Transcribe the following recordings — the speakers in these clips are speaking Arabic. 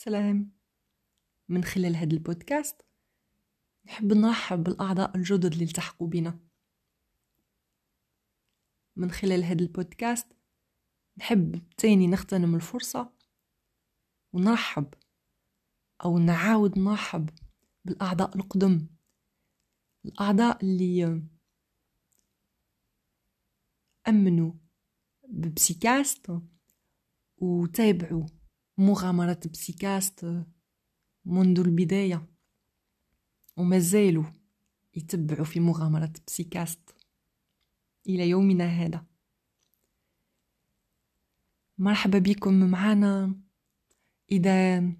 سلام. من خلال هذا البودكاست نحب نرحب بالأعضاء الجدد اللي التحقوا بنا من خلال هذا البودكاست نحب تاني نغتنم الفرصة ونرحب أو نعاود نرحب بالأعضاء القدم الأعضاء اللي أمنوا ببسيكاست وتابعوا مغامرة بسيكاست منذ البداية. وما زالوا يتبعوا في مغامرة بسيكاست إلى يومنا هذا. مرحبا بكم معنا إذا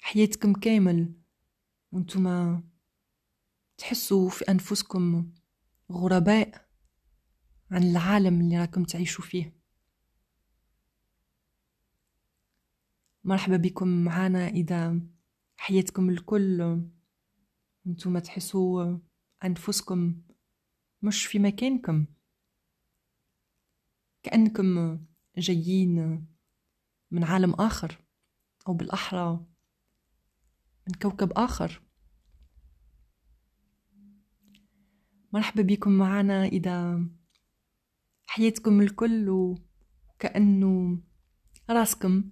حياتكم كامل وأنتم تحسوا في أنفسكم غرباء عن العالم اللي راكم تعيشوا فيه. مرحبا بكم معنا إذا حياتكم الكل أنتم تحسوا أنفسكم مش في مكانكم. كأنكم جايين من عالم آخر أو بالأحرى من كوكب آخر. مرحبا بكم معنا إذا حياتكم الكل وكأنه راسكم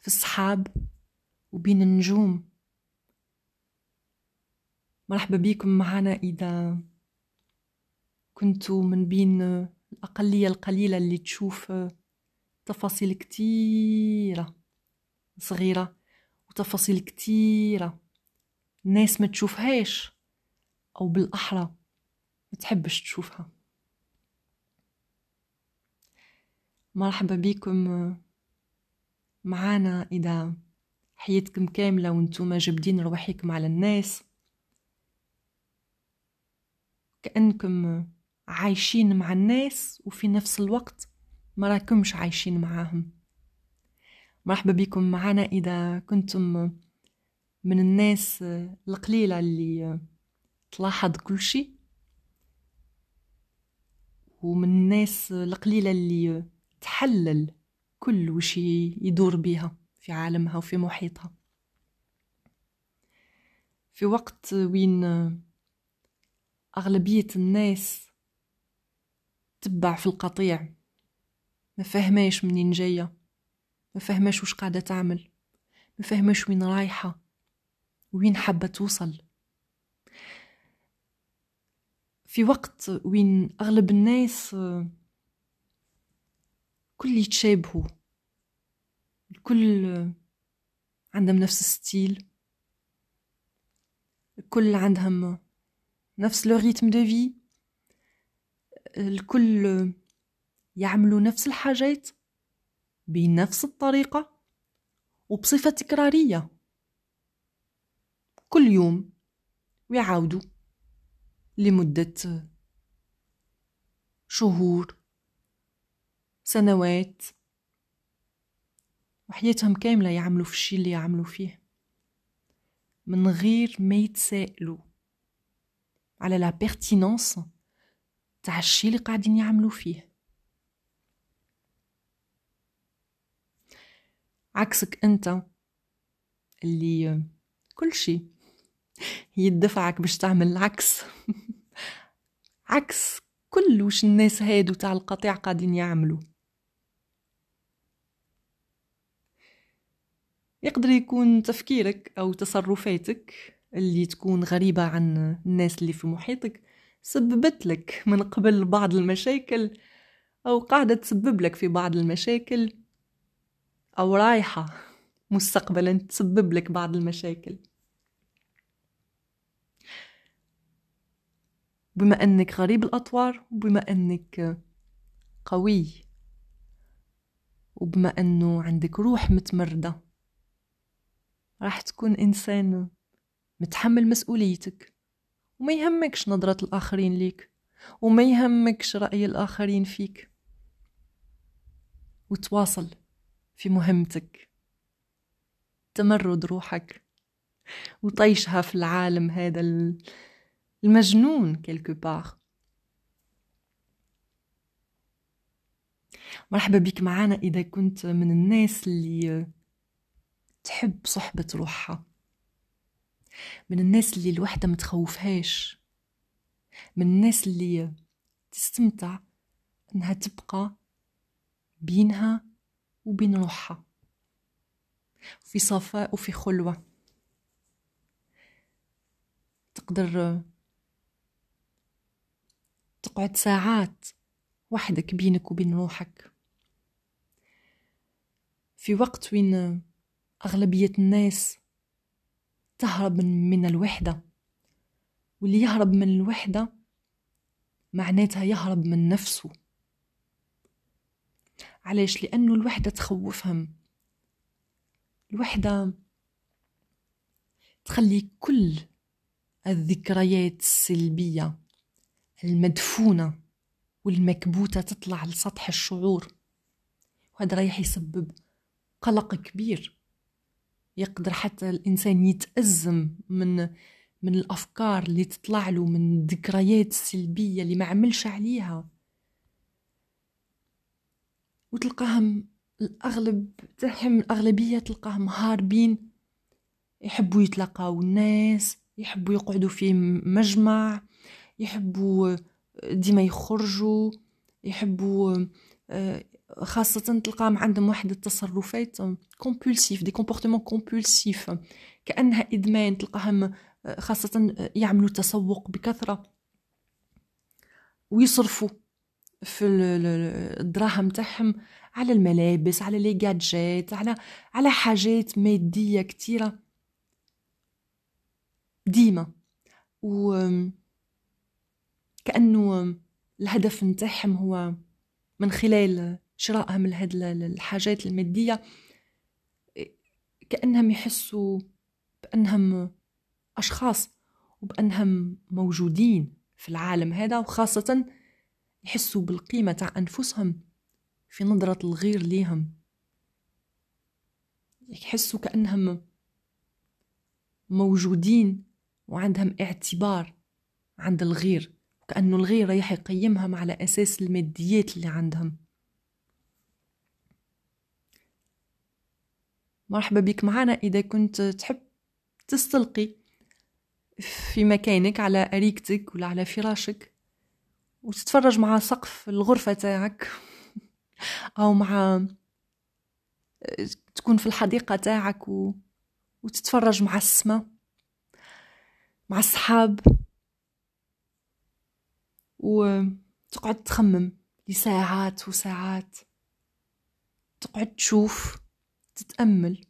في الصحاب وبين النجوم. مرحبا بكم معنا إذا كنتوا من بين الأقلية القليلة اللي تشوف تفاصيل كتيرة صغيرة وتفاصيل كتيرة. الناس ما تشوفهاش أو بالأحرى ما تحبش تشوفها. مرحبا بكم معانا إذا حياتكم كاملة وأنتم جابدين رواحكم على الناس. كأنكم عايشين مع الناس وفي نفس الوقت ما راكمش عايشين معاهم. مرحبا بكم معنا إذا كنتم من الناس القليلة اللي تلاحظ كل شيء. ومن الناس القليلة اللي تحلل كل وش يدور بها في عالمها وفي محيطها. في وقت وين أغلبية الناس تبع في القطيع ما فهماش منين جاية ما فهماش وش قاعدة تعمل ما فهماش وين رايحة وين حابة توصل. في وقت وين أغلب الناس الكل يتشابهوا الكل عندهم نفس الستيل. الكل عندهم نفس لو ريتم دو في. الكل يعملوا نفس الحاجات بنفس الطريقة وبصفة تكرارية. كل يوم ويعاودوا لمدة شهور سنوات. وحياتهم كاملة يعملوا في الشي اللي يعملوا فيه. من غير ما يتسائلوا على لا بيرتينونس تاع الشي اللي قاعدين يعملوا فيه. عكسك أنت اللي كل شي يدفعك باش تعمل العكس عكس كل وش الناس هادو تاع القطيع قاعدين يعملوا. يقدر يكون تفكيرك أو تصرفاتك اللي تكون غريبة عن الناس اللي في محيطك سببت لك من قبل بعض المشاكل أو قاعدة تسبب لك في بعض المشاكل أو رايحة مستقبلا تسبب لك بعض المشاكل. بما أنك غريب الأطوار وبما أنك قوي وبما أنه عندك روح متمردة راح تكون إنسان متحمل مسؤوليتك وما يهمكش نظرة الآخرين ليك وما يهمكش رأي الآخرين فيك. وتواصل في مهمتك. تمرد روحك. وطيشها في العالم هذا المجنون كيلكو بار مرحبا بك معانا إذا كنت من الناس اللي تحب صحبة روحها. من الناس اللي الوحدة متخوفهاش من الناس اللي تستمتع إنها تبقى بينها وبين روحها. في صفاء وفي خلوة. تقدر تقعد ساعات وحدك بينك وبين روحك. في وقت وين أغلبية الناس تهرب من, الوحدة. واللي يهرب من الوحدة معناتها يهرب من نفسه. علاش؟ لأنه الوحدة تخوفهم. الوحدة تخلي كل الذكريات السلبية المدفونة والمكبوتة تطلع لسطح الشعور. وهذا رايح يسبب قلق كبير. يقدر حتى الإنسان يتأزم من من الأفكار اللي تطلع له من الذكريات السلبية اللي ما عملش عليها. وتلقاهم الأغلب تاعهم الأغلبية تلقاهم هاربين يحبوا يتلاقاو الناس يحبوا يقعدوا في مجمع يحبوا ديما يخرجوا يحبوا آه، خاصة تلقاهم عندهم واحد التصرفات compulsifs des comportements compulsifs كأنها إدمان تلقاهم آه، خاصة يعملوا تسوق بكثرة. ويصرفوا في الدراهم تاعهم على الملابس على les gadgets على على حاجات مادية كتيرة. ديما. و كأنه الهدف نتاعهم هو من خلال شرائهم لهاد الحاجات المادية كأنهم يحسوا بأنهم أشخاص وبأنهم موجودين في العالم هذا وخاصة يحسوا بالقيمة تاع أنفسهم في نظرة الغير ليهم. يحسوا كأنهم موجودين وعندهم اعتبار عند الغير وكأنه الغير رايح يقيمهم على أساس الماديات اللي عندهم. مرحبا بك معنا. إذا كنت تحب تستلقي في مكانك على أريكتك ولا على فراشك وتتفرج مع سقف الغرفة تاعك أو مع تكون في الحديقة تاعك و... وتتفرج مع السماء مع السحاب وتقعد تخمم لساعات وساعات تقعد تشوف تتأمل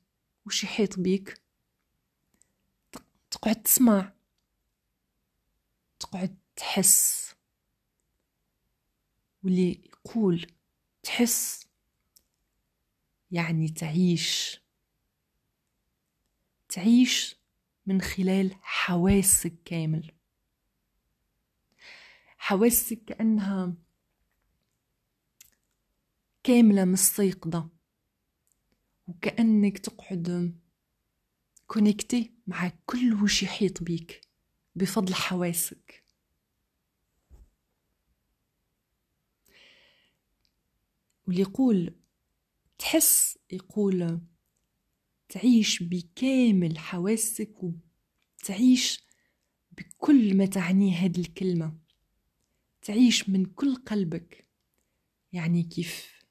وش يحيط بيك. تقعد تسمع. تقعد تحس. واللي يقول تحس يعني تعيش. تعيش من خلال حواسك كامل. حواسك كأنها كاملة مستيقظة. وكأنك تقعد كونيكتي مع كل وش يحيط بيك بفضل حواسك. واللي يقول تحس يقول تعيش بكامل حواسك وتعيش بكل ما تعنيه هذه الكلمة. تعيش من كل قلبك. يعني كيف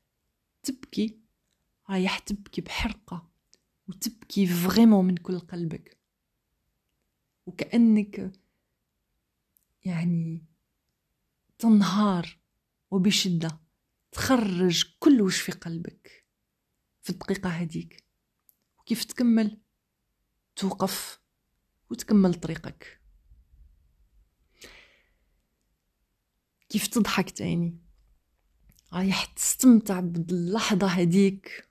تبكي رايح تبكي بحرقة وتبكي فريمون من كل قلبك. وكأنك يعني تنهار وبشدة تخرج كل وش في قلبك في الدقيقة هديك وكيف تكمل؟ توقف وتكمل طريقك. كيف تضحك تاني؟ رايح تستمتع باللحظة هديك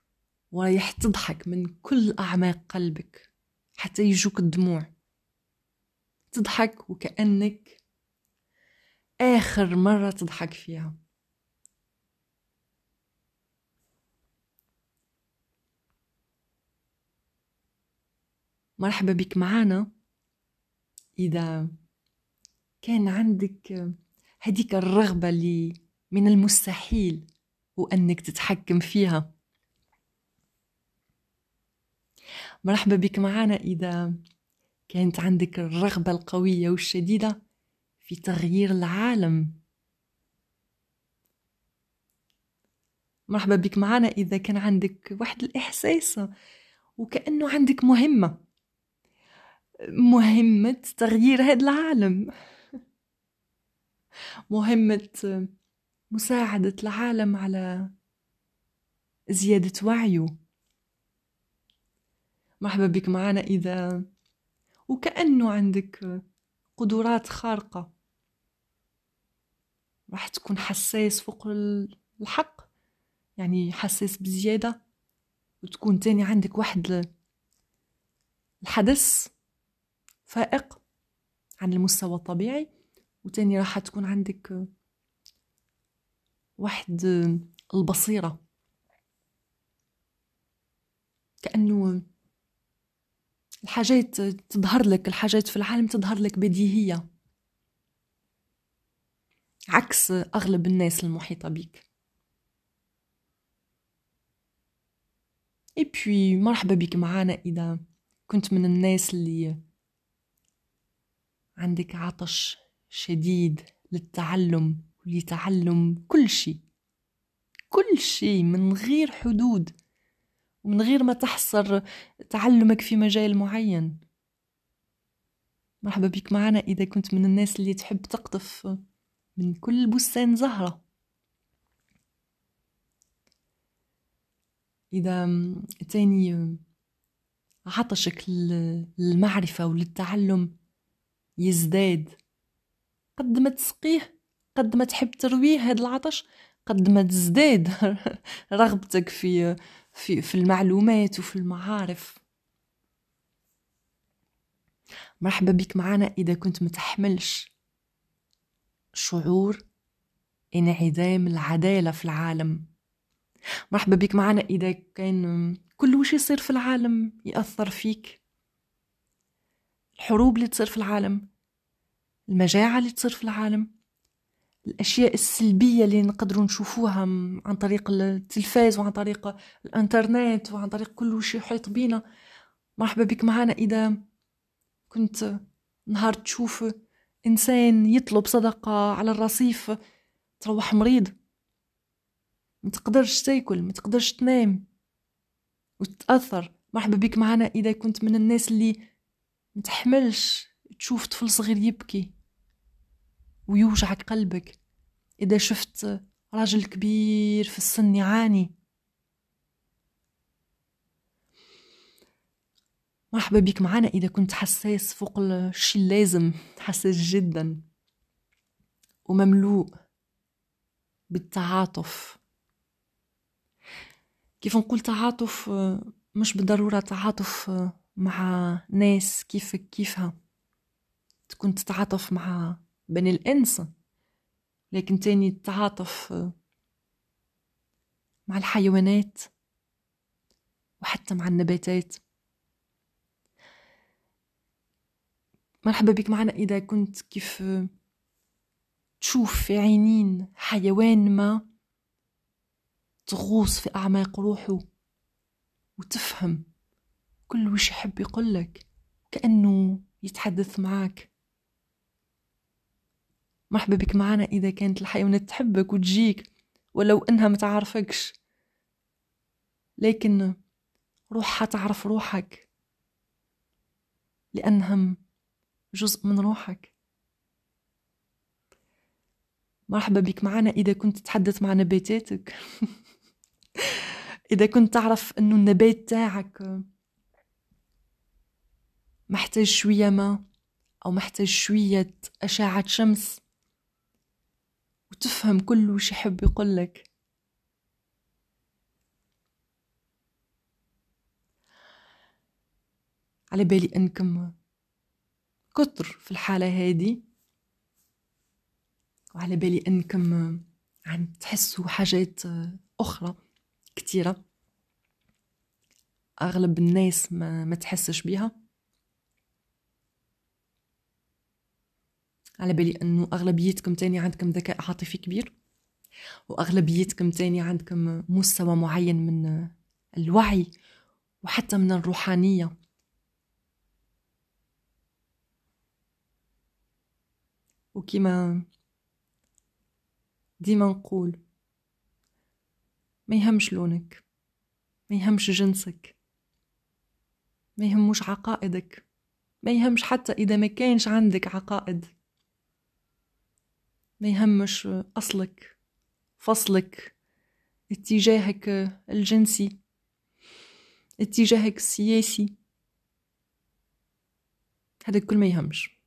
ورايح تضحك من كل أعماق قلبك حتى يجوك الدموع. تضحك وكأنك آخر مرة تضحك فيها. مرحبا بك معانا. إذا كان عندك هديك الرغبة اللي من المستحيل وأنك تتحكم فيها مرحبا بك معنا إذا كانت عندك الرغبة القوية والشديدة في تغيير العالم. مرحبا بك معنا إذا كان عندك واحد الإحساس وكأنه عندك مهمة مهمة تغيير هذا العالم مهمة مساعدة العالم على زيادة وعيه. مرحبا بك معنا إذا. وكأنه عندك قدرات خارقة. راح تكون حساس فوق الحق يعني حساس بزيادة وتكون تاني عندك واحد الحدث فائق عن المستوى الطبيعي وتاني راح تكون عندك واحد البصيرة. كأنه الحاجات تظهر لك الحاجات في العالم تظهر لك بديهية. عكس أغلب الناس المحيطة بك بي مرحبا بك معانا إذا كنت من الناس اللي عندك عطش شديد للتعلم ولتعلم كل شيء. كل شيء من غير حدود. ومن غير ما تحصر تعلمك في مجال معين. مرحبا بك معنا إذا كنت من الناس اللي تحب تقطف من كل بستان زهرة. إذا تاني عطشك للمعرفة وللتعلم يزداد. قد ما تسقيه قد ما تحب ترويه هذا العطش قد ما تزداد رغبتك في في في المعلومات وفي المعارف. مرحبا بك معنا إذا كنت متحملش شعور انعدام العدالة في العالم. مرحبا بك معنا إذا كان كل وش يصير في العالم يأثر فيك؟ الحروب اللي تصير في العالم المجاعة اللي تصير في العالم الأشياء السلبية اللي نقدروا نشوفوها عن طريق التلفاز وعن طريق الإنترنت وعن طريق كل شيء يحيط بينا. مرحبا بك معنا. إذا كنت نهار تشوف إنسان يطلب صدقة على الرصيف تروح مريض ما تقدرش تاكل ما تقدرش تنام وتتأثر. مرحبا بك معنا. إذا كنت من الناس اللي متحملش تشوف طفل صغير يبكي. ويوجعك قلبك. إذا شفت راجل كبير في السن يعاني. مرحبا بك معنا إذا كنت حساس فوق الشي اللازم حساس جدا ومملوء بالتعاطف. كيف نقول تعاطف؟ مش بالضرورة تعاطف مع ناس كيفك كيفها. تكون تتعاطف مع بني الإنس لكن تاني تتعاطف مع الحيوانات وحتى مع النباتات. مرحبا بك معنا. إذا كنت كيف تشوف في عينين حيوان ما تغوص في أعماق روحه وتفهم كل وش يحب يقولك كأنه يتحدث معاك. مرحبا بك معنا إذا كانت الحيوانات تحبك وتجيك ولو إنها متعرفكش لكن روحها تعرف روحك لأنهم جزء من روحك. مرحبا بك معنا إذا كنت تتحدث مع نباتاتك. إذا كنت تعرف أنه النبات تاعك محتاج شوية ما أو محتاج شوية أشعة شمس وتفهم كل وش يحب يقولك. على بالي أنكم كتر في الحالة هذه. وعلى بالي أنكم عم تحسوا حاجات أخرى كتيرة. أغلب الناس ما, ما تحسش بيها. على بالي أنه أغلبيتكم تاني عندكم ذكاء عاطفي كبير وأغلبيتكم تاني عندكم مستوى معين من الوعي وحتى من الروحانية. وكما ديما نقول ما يهمش لونك ما يهمش جنسك ما يهموش عقائدك ما يهمش حتى إذا ما كانش عندك عقائد. ما يهمش أصلك فصلك اتجاهك الجنسي اتجاهك السياسي. هذا كل ما يهمش.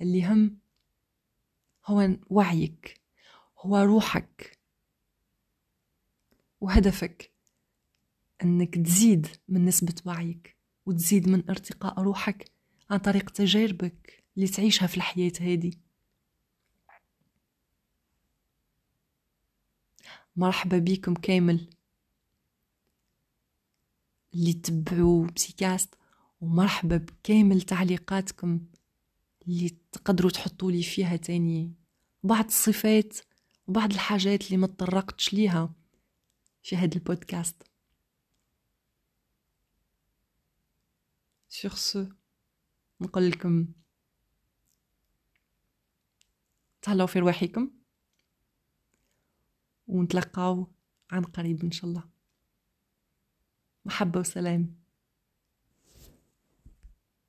اللي يهم هو وعيك هو روحك وهدفك أنك تزيد من نسبة وعيك وتزيد من ارتقاء روحك عن طريق تجاربك. اللي تعيشها في الحياة هذه مرحبا بكم كامل اللي تبعوا بسيكاست ومرحبا بكامل تعليقاتكم اللي تقدروا تحطوا لي فيها تاني. بعض الصفات وبعض الحاجات اللي ما تطرقتش ليها في هذا البودكاست. Sur ce نقول لكم تهلاو في رواحكم. ونتلقاو عن قريب إن شاء الله. محبة وسلام.